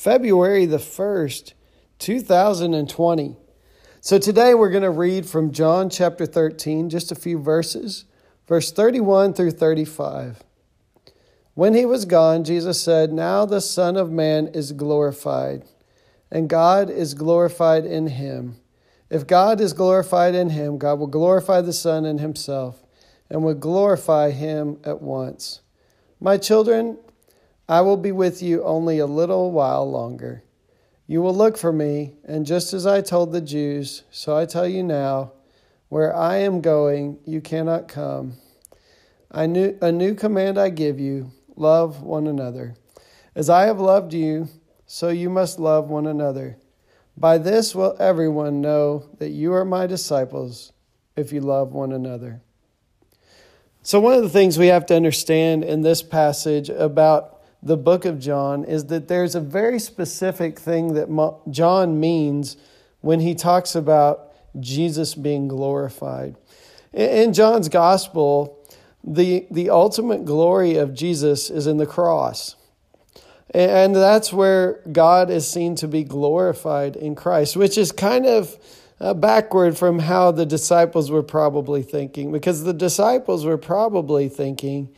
February the 1st, 2020. So today we're going to read from John chapter 13, just a few verses, verse 31 through 35. When he was gone, Jesus said, Now the Son of Man is glorified, and God is glorified in him. If God is glorified in him, God will glorify the Son in himself and will glorify him at once. My children, I will be with you only a little while longer. You will look for me, and just as I told the Jews, so I tell you now, where I am going, you cannot come. I knew, a new command I give you love one another. As I have loved you, so you must love one another. By this will everyone know that you are my disciples, if you love one another. So, one of the things we have to understand in this passage about the book of John is that there's a very specific thing that John means when he talks about Jesus being glorified. In John's gospel, the, the ultimate glory of Jesus is in the cross. And that's where God is seen to be glorified in Christ, which is kind of uh, backward from how the disciples were probably thinking, because the disciples were probably thinking,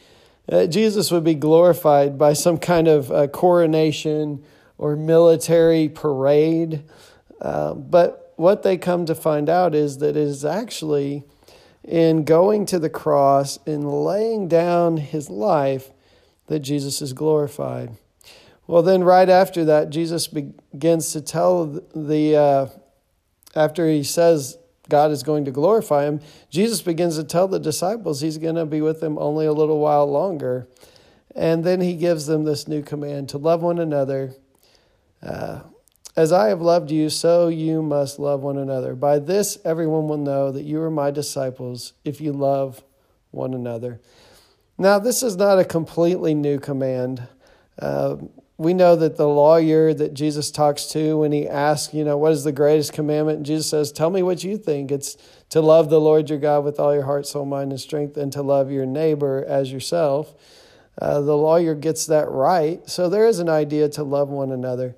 uh, Jesus would be glorified by some kind of uh, coronation or military parade. Uh, but what they come to find out is that it is actually in going to the cross and laying down his life that Jesus is glorified. Well, then, right after that, Jesus begins to tell the, uh, after he says God is going to glorify him, Jesus begins to tell the disciples he's going to be with them only a little while longer. And then he gives them this new command to love one another. Uh, as I have loved you, so you must love one another. By this, everyone will know that you are my disciples if you love one another. Now, this is not a completely new command. Uh, we know that the lawyer that Jesus talks to when he asks, you know, what is the greatest commandment? And Jesus says, Tell me what you think. It's to love the Lord your God with all your heart, soul, mind, and strength, and to love your neighbor as yourself. Uh, the lawyer gets that right. So there is an idea to love one another.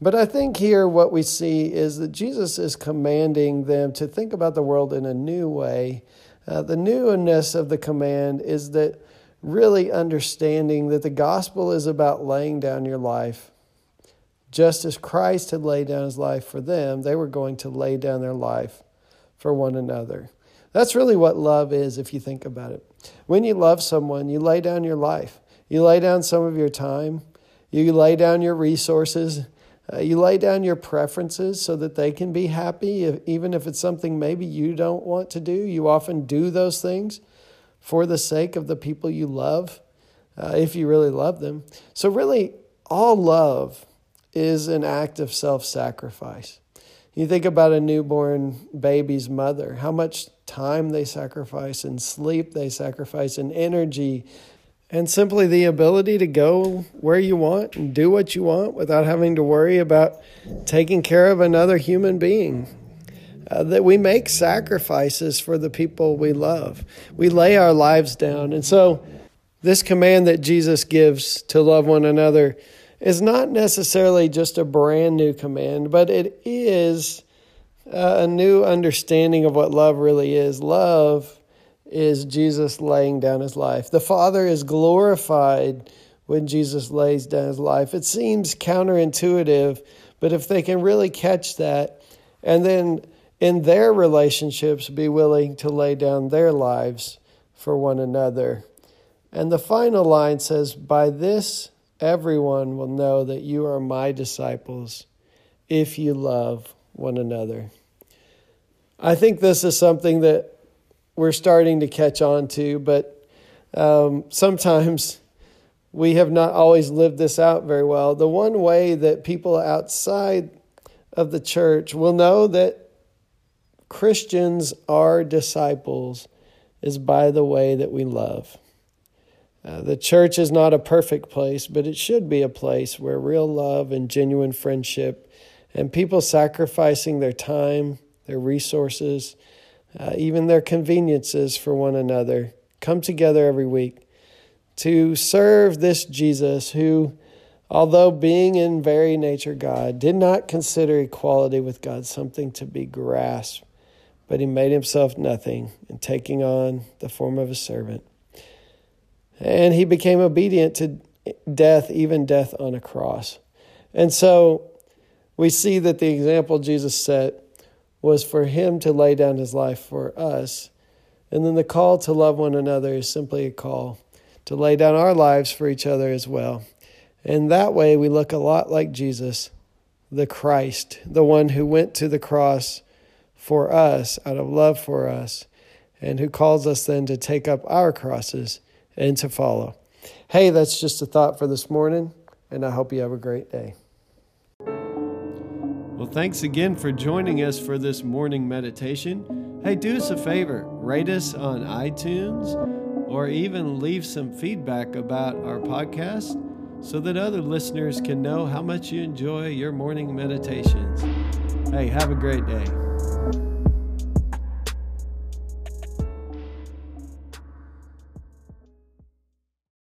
But I think here what we see is that Jesus is commanding them to think about the world in a new way. Uh, the newness of the command is that really understanding that the gospel is about laying down your life. Just as Christ had laid down his life for them, they were going to lay down their life for one another. That's really what love is, if you think about it. When you love someone, you lay down your life, you lay down some of your time, you lay down your resources, uh, you lay down your preferences so that they can be happy, if, even if it's something maybe you don't want to do. You often do those things for the sake of the people you love, uh, if you really love them. So, really, all love is an act of self sacrifice. You think about a newborn baby's mother, how much time they sacrifice, and sleep they sacrifice, and energy, and simply the ability to go where you want and do what you want without having to worry about taking care of another human being uh, that we make sacrifices for the people we love. We lay our lives down. And so, this command that Jesus gives to love one another is not necessarily just a brand new command, but it is uh, a new understanding of what love really is. Love is Jesus laying down his life. The Father is glorified when Jesus lays down his life. It seems counterintuitive, but if they can really catch that and then in their relationships be willing to lay down their lives for one another. And the final line says, By this everyone will know that you are my disciples if you love one another. I think this is something that we're starting to catch on to, but um, sometimes we have not always lived this out very well. The one way that people outside of the church will know that Christians are disciples is by the way that we love. Uh, the church is not a perfect place, but it should be a place where real love and genuine friendship and people sacrificing their time, their resources, uh, even their conveniences for one another come together every week to serve this Jesus who, although being in very nature God, did not consider equality with God something to be grasped, but he made himself nothing in taking on the form of a servant. And he became obedient to death, even death on a cross. And so we see that the example Jesus set was for him to lay down his life for us. And then the call to love one another is simply a call to lay down our lives for each other as well. And that way we look a lot like Jesus, the Christ, the one who went to the cross for us out of love for us, and who calls us then to take up our crosses and to follow. Hey, that's just a thought for this morning, and I hope you have a great day. Well, thanks again for joining us for this morning meditation. Hey, do us a favor rate us on iTunes or even leave some feedback about our podcast so that other listeners can know how much you enjoy your morning meditations. Hey, have a great day.